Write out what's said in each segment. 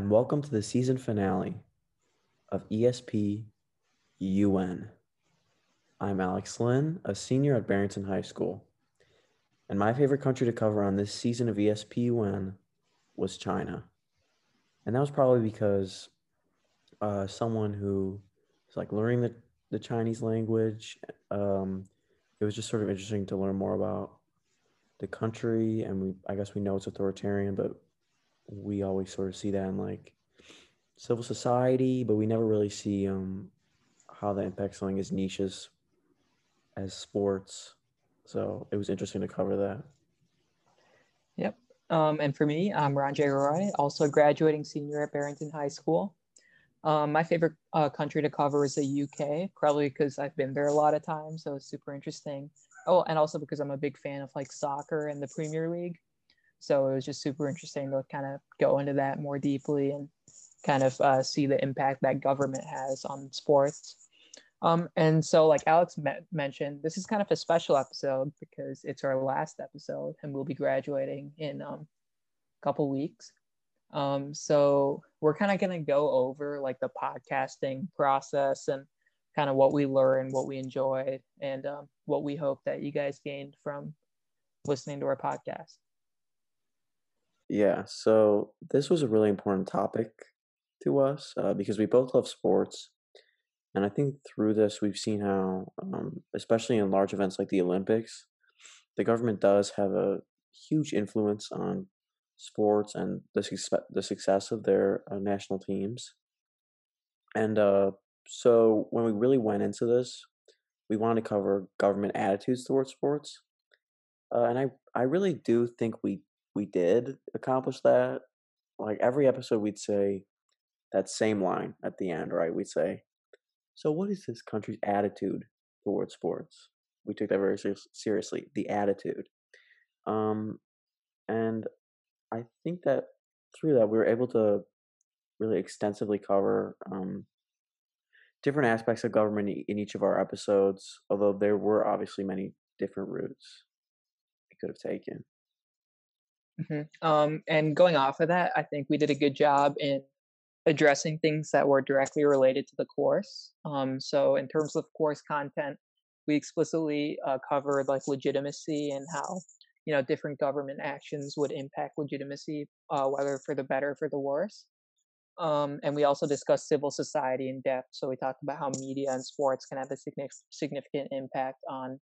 And welcome to the season finale of ESP UN. I'm Alex Lynn, a senior at Barrington High School, and my favorite country to cover on this season of ESPUN was China. And that was probably because uh, someone who was like learning the, the Chinese language, um, it was just sort of interesting to learn more about the country. And we, I guess we know it's authoritarian, but we always sort of see that in like civil society, but we never really see um, how that impacts something as niches as sports. So it was interesting to cover that. Yep. Um, and for me, I'm Ranjay Roy, also a graduating senior at Barrington High School. Um, my favorite uh, country to cover is the UK, probably because I've been there a lot of times, so it's super interesting. Oh, and also because I'm a big fan of like soccer and the Premier League, so it was just super interesting to kind of go into that more deeply and kind of uh, see the impact that government has on sports. Um, and so, like Alex me- mentioned, this is kind of a special episode because it's our last episode, and we'll be graduating in um, a couple weeks. Um, so we're kind of going to go over like the podcasting process and kind of what we learned, what we enjoyed, and um, what we hope that you guys gained from listening to our podcast. Yeah, so this was a really important topic to us uh, because we both love sports. And I think through this, we've seen how, um, especially in large events like the Olympics, the government does have a huge influence on sports and the, success, the success of their uh, national teams. And uh, so when we really went into this, we wanted to cover government attitudes towards sports. Uh, and I, I really do think we we did accomplish that. Like every episode, we'd say that same line at the end, right? We'd say, "So, what is this country's attitude towards sports?" We took that very seriously. The attitude, um, and I think that through that we were able to really extensively cover um, different aspects of government in each of our episodes. Although there were obviously many different routes we could have taken. Mm-hmm. Um, and going off of that, I think we did a good job in addressing things that were directly related to the course. Um, so, in terms of course content, we explicitly uh, covered like legitimacy and how you know different government actions would impact legitimacy, uh, whether for the better or for the worse. Um, and we also discussed civil society in depth. So we talked about how media and sports can have a significant impact on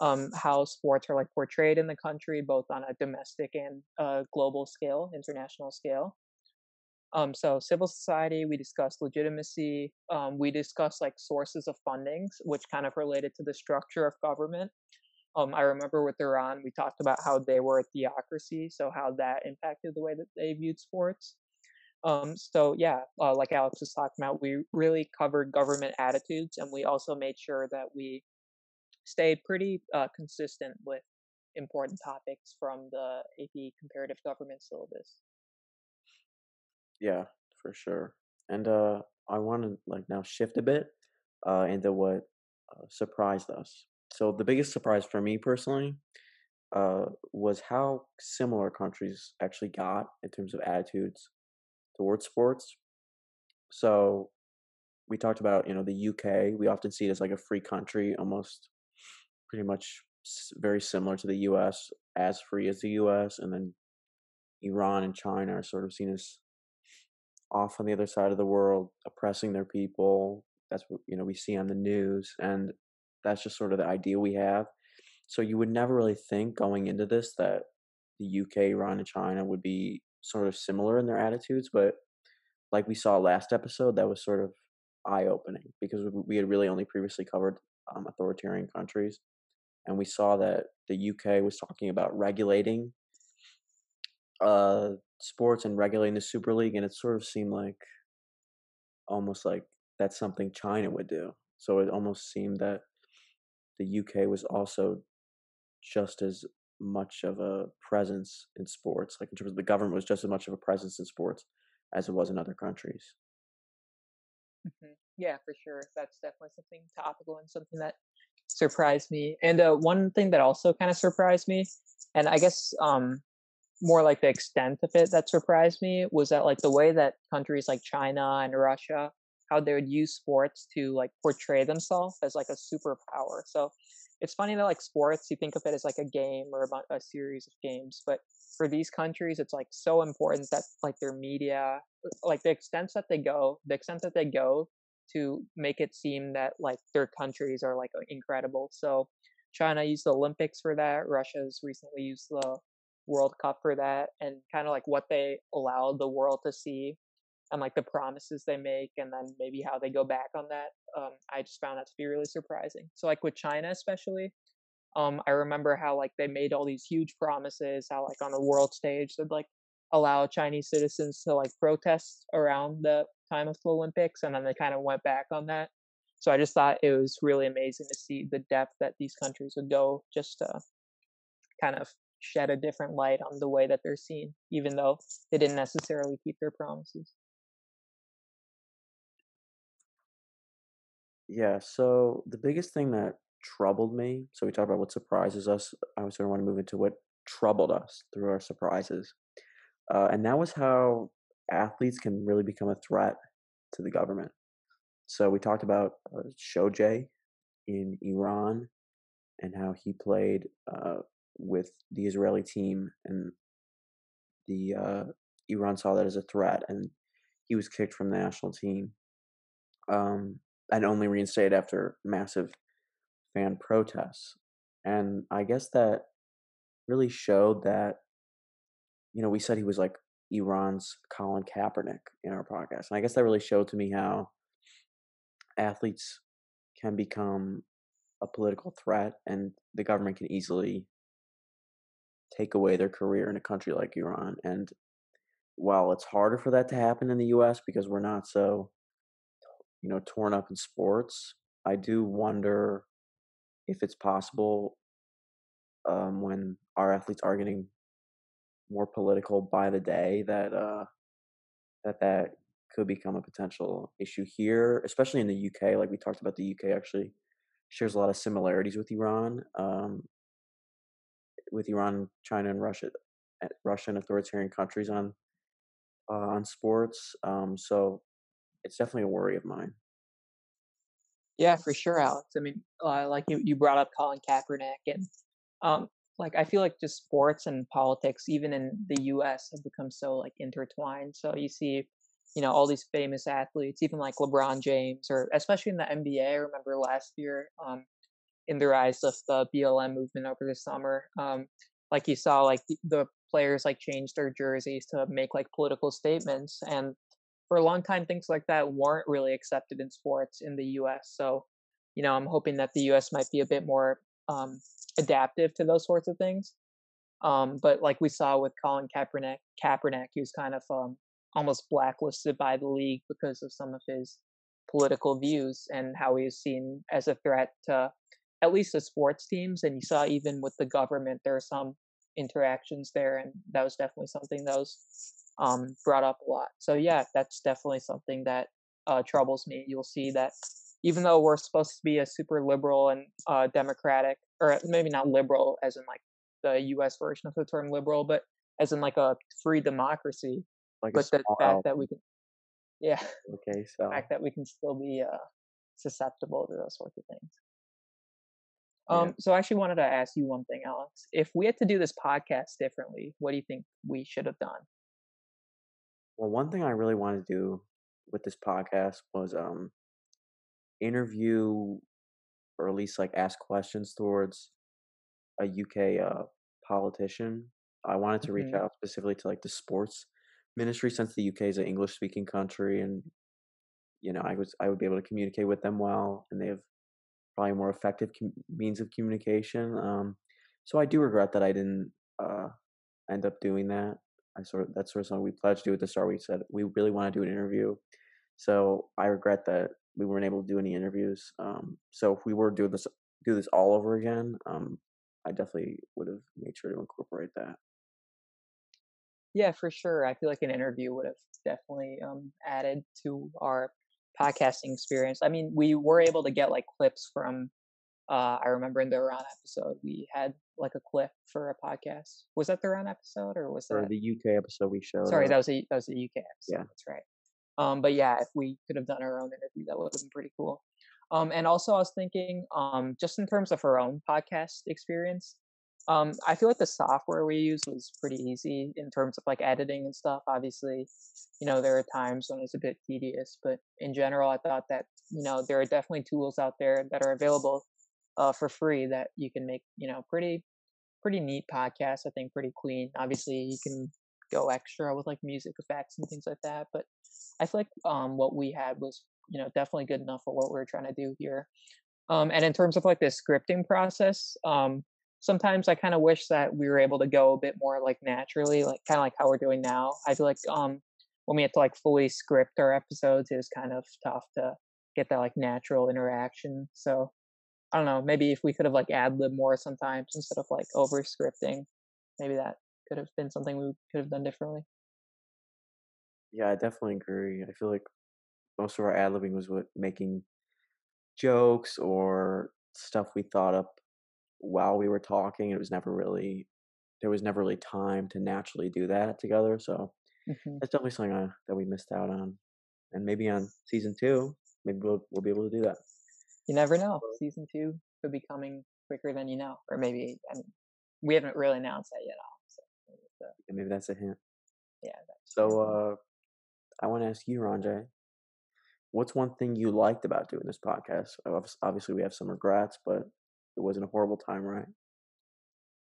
um, how sports are like portrayed in the country, both on a domestic and uh, global scale, international scale. Um, so civil society, we discussed legitimacy. Um, we discussed like sources of fundings, which kind of related to the structure of government. Um, I remember with Iran, we talked about how they were a theocracy, so how that impacted the way that they viewed sports. Um, so yeah, uh, like Alex was talking about, we really covered government attitudes, and we also made sure that we stay pretty uh, consistent with important topics from the AP comparative government syllabus. Yeah, for sure. And uh, I want to like now shift a bit uh, into what uh, surprised us. So the biggest surprise for me personally uh, was how similar countries actually got in terms of attitudes towards sports. So we talked about you know the UK. We often see it as like a free country, almost pretty much very similar to the U.S., as free as the U.S., and then Iran and China are sort of seen as off on the other side of the world, oppressing their people. That's what you know we see on the news, and that's just sort of the idea we have. So you would never really think going into this that the UK, Iran, and China would be sort of similar in their attitudes, but like we saw last episode, that was sort of eye opening because we had really only previously covered um, authoritarian countries and we saw that the UK was talking about regulating uh, sports and regulating the Super League, and it sort of seemed like almost like that's something China would do. So it almost seemed that the UK was also just as much of a presence in sports, like in terms of the government was just as much of a presence in sports as it was in other countries. Mm-hmm. Yeah, for sure. That's definitely something topical and something that surprised me. And uh, one thing that also kind of surprised me, and I guess um, more like the extent of it that surprised me was that like the way that countries like China and Russia how they would use sports to like portray themselves as like a superpower. So it's funny that like sports you think of it as like a game or about a series of games, but for these countries it's like so important that like their media like the extent that they go the extent that they go to make it seem that like their countries are like incredible. So China used the Olympics for that. Russia's recently used the World Cup for that, and kind of like what they allowed the world to see, and like the promises they make, and then maybe how they go back on that. Um, I just found that to be really surprising. So like with China especially, um, I remember how like they made all these huge promises, how like on the world stage they'd like allow Chinese citizens to like protest around the time of the Olympics, and then they kind of went back on that. So I just thought it was really amazing to see the depth that these countries would go just to kind of shed a different light on the way that they're seen, even though they didn't necessarily keep their promises. Yeah, so the biggest thing that troubled me, so we talked about what surprises us. I was going to want to move into what troubled us through our surprises. Uh, and that was how athletes can really become a threat to the government. So we talked about uh, Shojaei in Iran and how he played uh, with the Israeli team, and the uh, Iran saw that as a threat, and he was kicked from the national team, um, and only reinstated after massive fan protests. And I guess that really showed that, you know, we said he was like Iran's Colin Kaepernick in our podcast, and I guess that really showed to me how athletes can become a political threat and the government can easily take away their career in a country like Iran. And while it's harder for that to happen in the US because we're not so, you know, torn up in sports, I do wonder if it's possible um, when our athletes are getting more political by the day that uh, that that could become a potential issue here, especially in the UK. Like we talked about, the UK actually shares a lot of similarities with Iran, um, with Iran, China, and Russia, Russian authoritarian countries on uh, on sports. Um, so it's definitely a worry of mine. Yeah, for sure, Alex. I mean, uh, like you, you brought up Colin Kaepernick, and um, like I feel like just sports and politics, even in the U.S., have become so like intertwined. So you see you know all these famous athletes, even like LeBron James, or especially in the NBA. I remember last year, um, in the rise of the BLM movement over the summer, um, like you saw, like the players like changed their jerseys to make like political statements, and for a long time, things like that weren't really accepted in sports in the U.S. So, you know, I'm hoping that the U.S. might be a bit more um, adaptive to those sorts of things. Um, but like we saw with Colin Kaepernick, Kaepernick, was kind of um, almost blacklisted by the league because of some of his political views and how he is seen as a threat to at least the sports teams. And you saw even with the government, there are some interactions there, and that was definitely something that was um, brought up a lot. So yeah, that's definitely something that uh, troubles me. You'll see that even though we're supposed to be a super liberal and uh, democratic, or maybe not liberal as in like the U.S. version of the term liberal, but as in like a free democracy, Like but the fact L. that we can, yeah, Okay, so the fact that we can still be uh, susceptible to those sorts of things. yeah. Um, so I actually wanted to ask you one thing, Alex. If we had to do this podcast differently, what do you think we should have done? Well, one thing I really wanted to do with this podcast was um interview or at least like ask questions towards a UK uh, politician. I wanted to reach hmm out specifically to like the sports ministry since the UK is an English speaking country and you know I was I would be able to communicate with them well and they have probably more effective com- means of communication. Um, so I do regret that I didn't uh, end up doing that. I sort of that's sort of something we pledged to do at the start. We said we really want to do an interview. So I regret that we weren't able to do any interviews. Um, so if we were to do this do this all over again, um, I definitely would have made sure to incorporate that. Yeah, for sure. I feel like an interview would have definitely um, added to our podcasting experience. I mean, we were able to get like clips from Uh, I remember in the Iran episode, we had like a clip for a podcast. Was that the Iran episode or was For that? the UK episode we showed, Sorry, that was a that was a UK yeah. That's right. Um, but yeah, if we could have done our own interview, that would have been pretty cool. Um, and also, I was thinking, um, just in terms of her own podcast experience, um, I feel like the software we use was pretty easy in terms of like editing and stuff. Obviously, you know, there are times when it's a bit tedious, but in general, I thought that you know there are definitely tools out there that are available uh, for free that you can make you know pretty pretty neat podcasts. I think pretty clean. Obviously, you can go extra with like music effects and things like that, but I feel like um, what we had was you know definitely good enough for what we are trying to do here. Um, and in terms of like the scripting process, um, sometimes I kind of wish that we were able to go a bit more like naturally, like kind of like how we're doing now. I feel like um, when we have to like fully script our episodes, it was kind of tough to get that like natural interaction. So I don't know, maybe if we could have like ad lib more sometimes instead of like over scripting, maybe that could have been something we could have done differently. Yeah, I definitely agree. I feel like most of our ad libbing was with making jokes or stuff we thought up while we were talking. It was never really there was never really time to naturally do that together. So hmm that's definitely something uh, that we missed out on. And maybe on season two, maybe we'll we'll be able to do that. You never know. Season two could be coming quicker than you know, or maybe I mean, we haven't really announced that yet. So maybe maybe that's a hint. yeah, that's So uh, I want to ask you, Ranjay, what's one thing you liked about doing this podcast? Obviously, we have some regrets, but it wasn't a horrible time, right?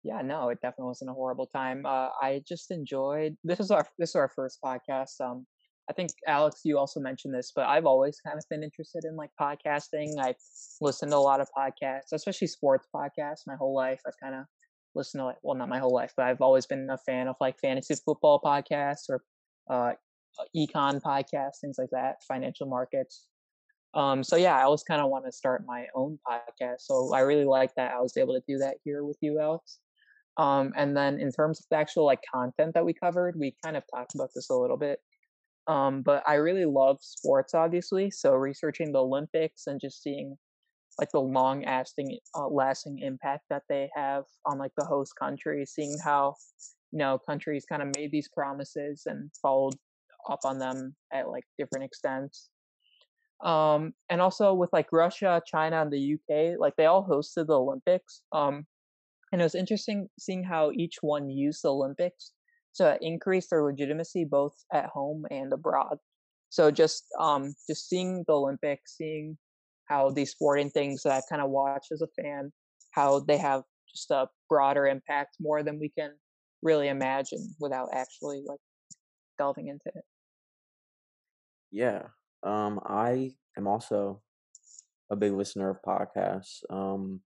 Yeah, no, it definitely wasn't a horrible time. Uh, I just enjoyed this is our this is our first podcast. Um, I think Alex, you also mentioned this, but I've always kind of been interested in like podcasting. I've listened to a lot of podcasts, especially sports podcasts, my whole life. I've kind of listened to like well, not my whole life, but I've always been a fan of like fantasy football podcasts or uh, econ podcasts, things like that, financial markets. Um, so yeah, I always kind of want to start my own podcast. So I really like that I was able to do that here with you, Alex. Um, and then in terms of the actual like content that we covered, we kind of talked about this a little bit. Um, but I really love sports, obviously. So researching the Olympics and just seeing like the long lasting, uh, lasting impact that they have on like the host country, seeing how you know countries kind of made these promises and followed up on them at like different extents. Um, and also with like Russia, China, and the UK, like they all hosted the Olympics. Um, and it was interesting seeing how each one used the Olympics to increase their legitimacy both at home and abroad. So just um just seeing the Olympics, seeing how these sporting things that I've kind of watch as a fan, how they have just a broader impact more than we can really imagine without actually like delving into it. Yeah. Um, I am also a big listener of podcasts. Um,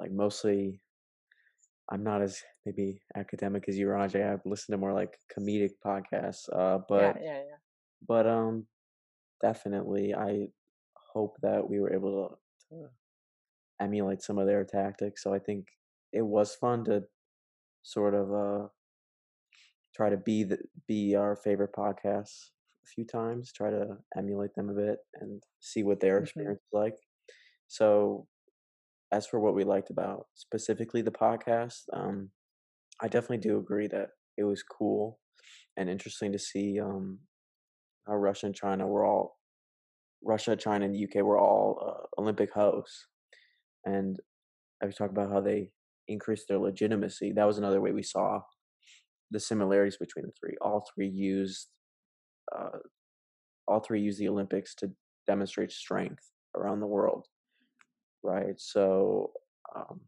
like mostly, I'm not as maybe academic as you, Rajay. I listen to more like comedic podcasts. Uh, Yeah, but yeah, yeah. but um, definitely, I hope that we were able to, to emulate some of their tactics. So I think it was fun to sort of uh try to be the be our favorite podcasts a few times, try to emulate them a bit and see what their hmm experience is like. So as for what we liked about specifically the podcast, um, I definitely do agree that it was cool and interesting to see um, how Russia and China were all Russia, China, and the UK were all uh, Olympic hosts, and I was talking about how they increased their legitimacy. That was another way we saw the similarities between the three. All three used uh, all three used the Olympics to demonstrate strength around the world, right? So, um,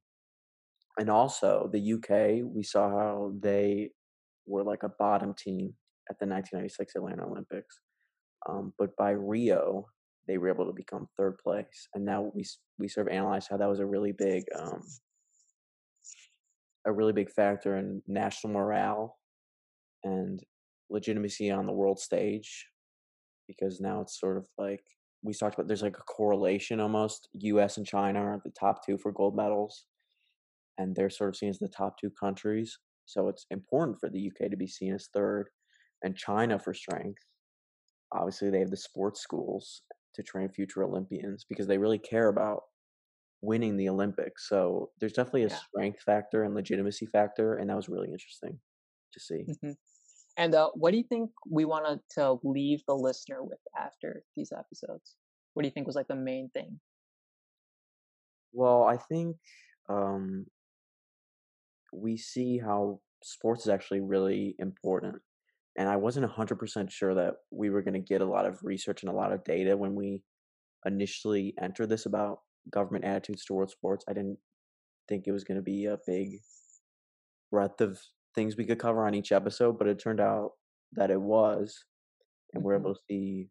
and also the UK, we saw how they were like a bottom team at the 1996 Atlanta Olympics, um, but by Rio, they were able to become third place, and now we we sort of analyzed how that was a really big um, a really big factor in national morale and legitimacy on the world stage because now it's sort of like we talked about there's like a correlation almost. Us and china are the top two for gold medals and they're sort of seen as the top two countries. So it's important for the uk to be seen as third and china for strength. Obviously they have the sports schools to train future olympians because they really care about winning the Olympics. So there's definitely a Yeah. strength factor and legitimacy factor, and that was really interesting to see. hmm And uh, what do you think we wanted to leave the listener with after these episodes? What do you think was like the main thing? Well, I think um, we see how sports is actually really important. And I wasn't 100% sure that we were going to get a lot of research and a lot of data when we initially entered this about government attitudes towards sports. I didn't think it was going to be a big breadth of things we could cover on each episode, but it turned out that it was. And we're hmm able to see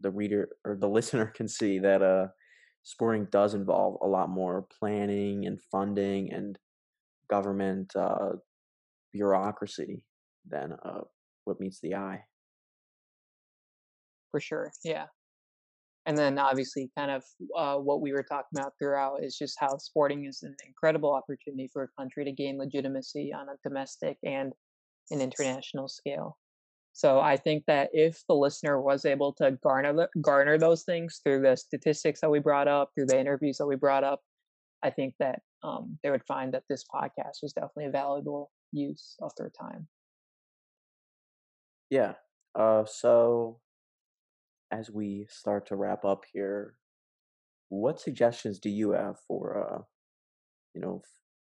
the reader or the listener can see that uh, sporting does involve a lot more planning and funding and government uh, bureaucracy than uh, what meets the eye. For sure, yeah. And then obviously, kind of uh, what we were talking about throughout is just how sporting is an incredible opportunity for a country to gain legitimacy on a domestic and an international scale. So I think that if the listener was able to garner garner those things through the statistics that we brought up, through the interviews that we brought up, I think that um, they would find that this podcast was definitely a valuable use of their time. Yeah. Uh, so as we start to wrap up here, what suggestions do you have for uh, you know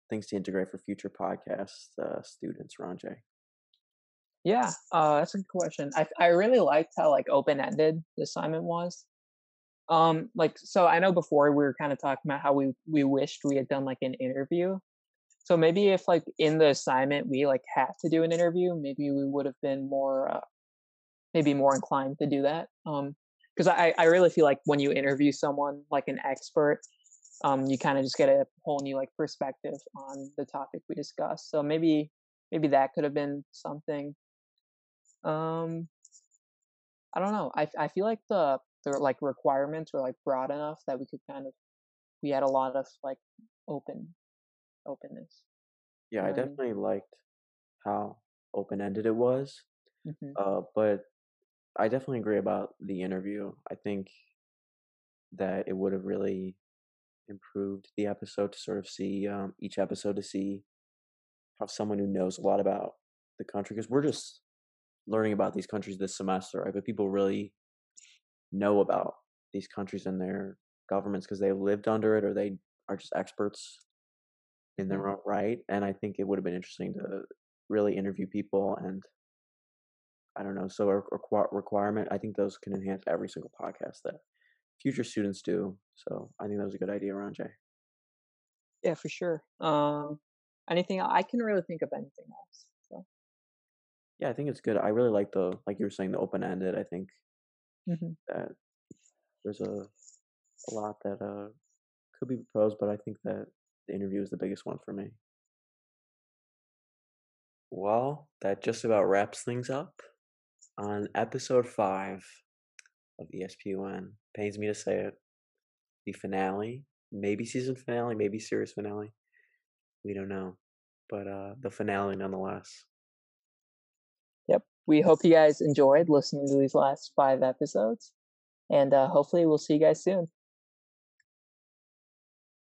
things to integrate for future podcast uh, students, Ranjay? Yeah, uh, that's a good question. I I really liked how like open ended the assignment was. Um, like so, I know before we were kind of talking about how we we wished we had done like an interview. So maybe if like in the assignment we like had to do an interview, maybe we would have been more uh, maybe more inclined to do that. Um, because I I really feel like when you interview someone like an expert, um, you kind of just get a whole new like perspective on the topic we discussed. So maybe maybe that could have been something. Um, I don't know. I I feel like the the like requirements were like broad enough that we could kind of we had a lot of like open openness. Yeah, I know what I mean? definitely liked how open ended it was. hmm Uh, but I definitely agree about the interview. I think that it would have really improved the episode to sort of see um, each episode to see how someone who knows a lot about the country, because we're just learning about these countries this semester, right? But people really know about these countries and their governments because they lived under it or they are just experts in their own right. And I think it would have been interesting to really interview people and I don't know. So a requi- requirement, I think those can enhance every single podcast that future students do. So I think that was a good idea, Ranjay. Yeah, for sure. Um, anything el- I can really think of anything else. So. Yeah, I think it's good. I really like the like you were saying the open ended. I think hmm that there's a a lot that uh could be proposed, but I think that the interview is the biggest one for me. Well, that just about wraps things up on episode five of ESPUN. Pains me to say it. The finale, maybe season finale, maybe series finale. We don't know, but uh the finale nonetheless. Yep. We hope you guys enjoyed listening to these last five episodes, and uh, hopefully we'll see you guys soon.